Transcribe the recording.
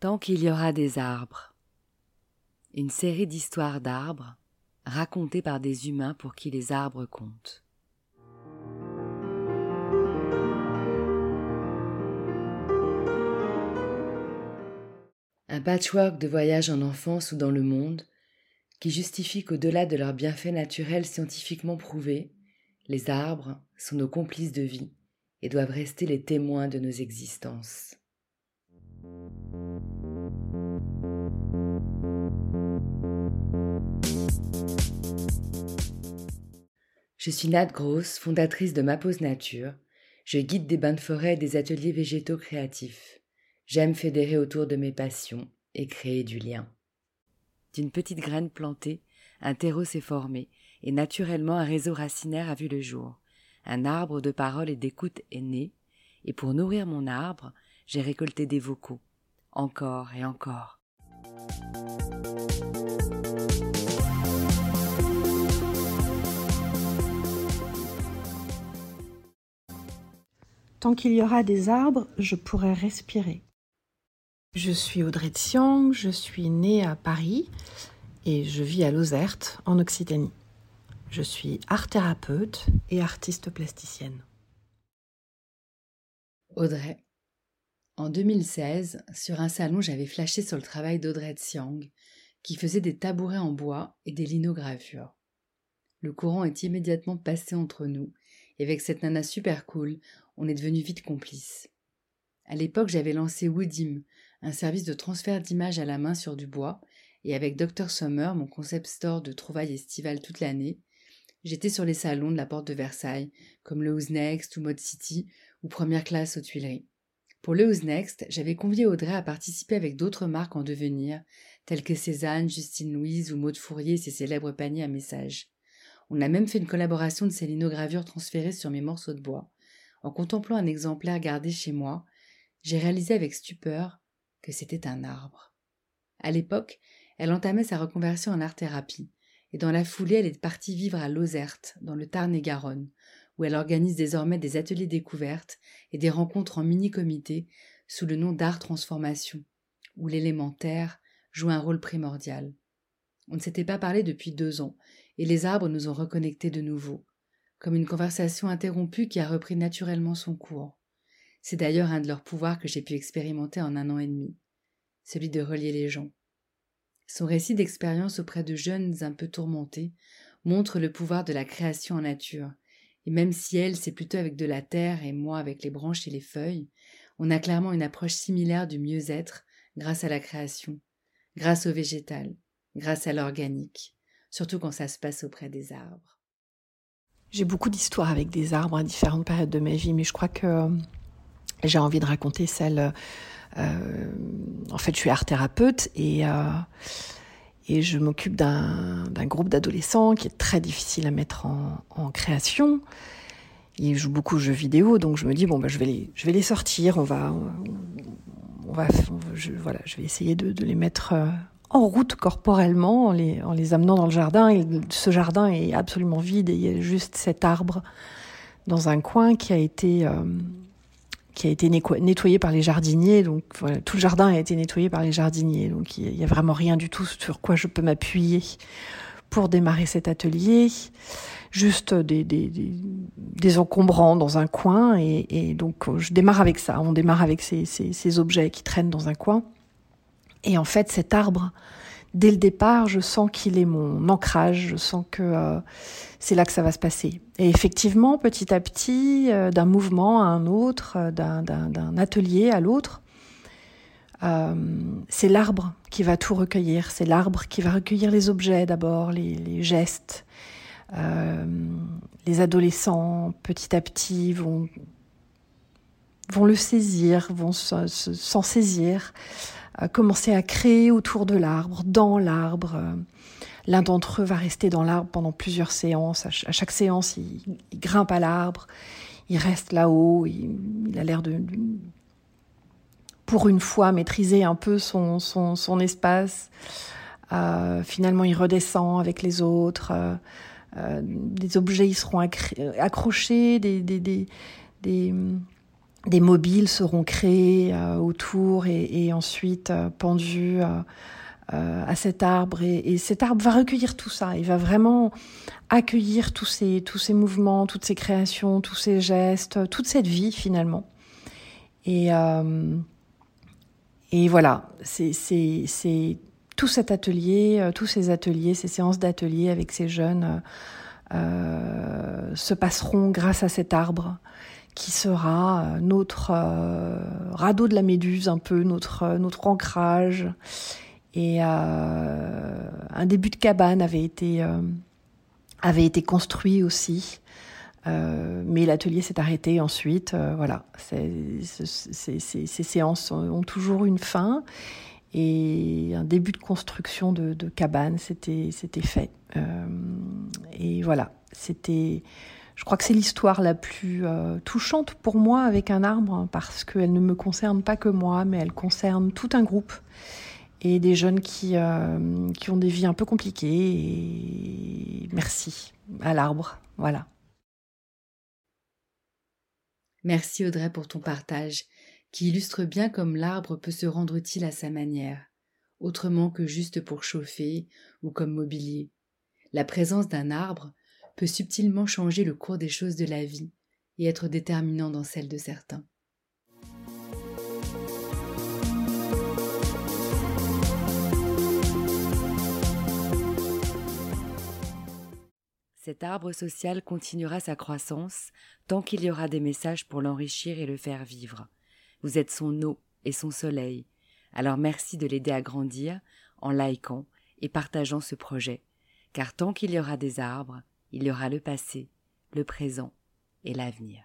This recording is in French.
Tant qu'il y aura des arbres. Une série d'histoires d'arbres racontées par des humains pour qui les arbres comptent. Un patchwork de voyages en enfance ou dans le monde qui justifie qu'au-delà de leurs bienfaits naturels scientifiquement prouvés, les arbres sont nos complices de vie et doivent rester les témoins de nos existences. Je suis Nat Gross, fondatrice de Ma Pause Nature. Je guide des bains de forêt et des ateliers végétaux créatifs. J'aime fédérer autour de mes passions et créer du lien. D'une petite graine plantée, un terreau s'est formé, et naturellement un réseau racinaire a vu le jour. Un arbre de parole et d'écoute est né, et pour nourrir mon arbre, j'ai récolté des vocaux, encore et encore. Tant qu'il y aura des arbres, je pourrai respirer. Je suis Audrey Tsiang, je suis née à Paris et je vis à Lozerte, en Occitanie. Je suis art thérapeute et artiste plasticienne. Audrey. En 2016, sur un salon, j'avais flashé sur le travail d'Audrey Tsiang, qui faisait des tabourets en bois et des linogravures. Le courant est immédiatement passé entre nous, et avec cette nana super cool, on est devenus vite complices. À l'époque, j'avais lancé Woodim, un service de transfert d'images à la main sur du bois, et avec Dr Summer, mon concept store de trouvailles estivales toute l'année, j'étais sur les salons de la porte de Versailles, comme le Who's Next ou Mode City, ou Première Classe aux Tuileries. Pour le Who's Next, j'avais convié Audrey à participer avec d'autres marques en devenir, telles que Cézanne, Justine Louise ou Maud Fourier ses célèbres paniers à messages. On a même fait une collaboration de ces linogravures transférées sur mes morceaux de bois. En contemplant un exemplaire gardé chez moi, j'ai réalisé avec stupeur que c'était un arbre. À l'époque, elle entamait sa reconversion en art-thérapie, et dans la foulée, elle est partie vivre à Lozerte, dans le Tarn-et-Garonne, où elle organise désormais des ateliers découvertes et des rencontres en mini-comité sous le nom d'art transformation, où l'élémentaire joue un rôle primordial. On ne s'était pas parlé depuis deux ans, et les arbres nous ont reconnectés de nouveau, comme une conversation interrompue qui a repris naturellement son cours. C'est d'ailleurs un de leurs pouvoirs que j'ai pu expérimenter en un an et demi, celui de relier les gens. Son récit d'expérience auprès de jeunes un peu tourmentés montre le pouvoir de la création en nature, et même si elle, c'est plutôt avec de la terre et moi avec les branches et les feuilles, on a clairement une approche similaire du mieux-être grâce à la création, grâce au végétal, grâce à l'organique, surtout quand ça se passe auprès des arbres. J'ai beaucoup d'histoires avec des arbres à différentes périodes de ma vie, mais je crois que j'ai envie de raconter celle. Euh, en fait, je suis art thérapeute et euh, et je m'occupe d'un groupe d'adolescents qui est très difficile à mettre en, en, création. Ils jouent beaucoup aux jeux vidéo, donc je me dis bon bah je vais les je vais les sortir. On va on va je, voilà je vais essayer de, de les mettre euh, en route corporellement en les, en les amenant dans le jardin. Et ce jardin est absolument vide et il y a juste cet arbre dans un coin qui a été euh, qui a été nettoyé par les jardiniers. Donc voilà, tout le jardin a été nettoyé par les jardiniers. Donc il n'y a vraiment rien du tout sur quoi je peux m'appuyer pour démarrer cet atelier. Juste des, des, des, encombrants dans un coin. Et, donc je démarre avec ça. On démarre avec ces, ces objets qui traînent dans un coin. Et en fait, cet arbre, dès le départ, je sens qu'il est mon ancrage, je sens que euh, c'est là que ça va se passer. Et effectivement, petit à petit, euh, d'un mouvement à un autre, euh, d'un atelier à l'autre, c'est l'arbre qui va tout recueillir, c'est l'arbre qui va recueillir les objets d'abord, les, les, gestes. les adolescents, petit à petit, vont, vont le saisir, vont s'en saisir commencer à créer autour de l'arbre, dans l'arbre. L'un d'entre eux va rester dans l'arbre pendant plusieurs séances. À chaque séance, il, grimpe à l'arbre, il reste là-haut, il, a l'air de, pour une fois, maîtriser un peu son, espace. Euh, finalement, il redescend avec les autres. Euh, euh, des objets, ils seront accrochés, des des mobiles seront créés autour et, ensuite pendus à cet arbre. Et, cet arbre va recueillir tout ça. Il va vraiment accueillir tous ces, mouvements, toutes ces créations, tous ces gestes, toute cette vie finalement. Et, voilà, tout cet atelier, euh, tous ces ateliers, ces séances d'atelier avec ces jeunes euh, euh, se passeront grâce à cet arbre qui sera notre radeau de la méduse, un peu notre notre ancrage. Et un début de cabane avait été avait été construit aussi euh, mais l'atelier s'est arrêté ensuite. Euh, voilà, ces séances ont toujours une fin et un début de construction de, cabane, c'était fait. Euh, et voilà, c'était. Je crois que c'est l'histoire la plus touchante pour moi avec un arbre hein, parce qu'elle ne me concerne pas que moi, mais elle concerne tout un groupe et des jeunes qui, qui ont des vies un peu compliquées. Merci à l'arbre. Voilà. Merci Audrey pour ton partage, qui illustre bien comme l'arbre peut se rendre utile à sa manière, autrement que juste pour chauffer ou comme mobilier. La présence d'un arbre peut subtilement changer le cours des choses de la vie et être déterminant dans celle de certains. Cet arbre social continuera sa croissance tant qu'il y aura des messages pour l'enrichir et le faire vivre. Vous êtes son eau et son soleil. Alors merci de l'aider à grandir en likant et partageant ce projet, car tant qu'il y aura des arbres, il y aura le passé, le présent et l'avenir.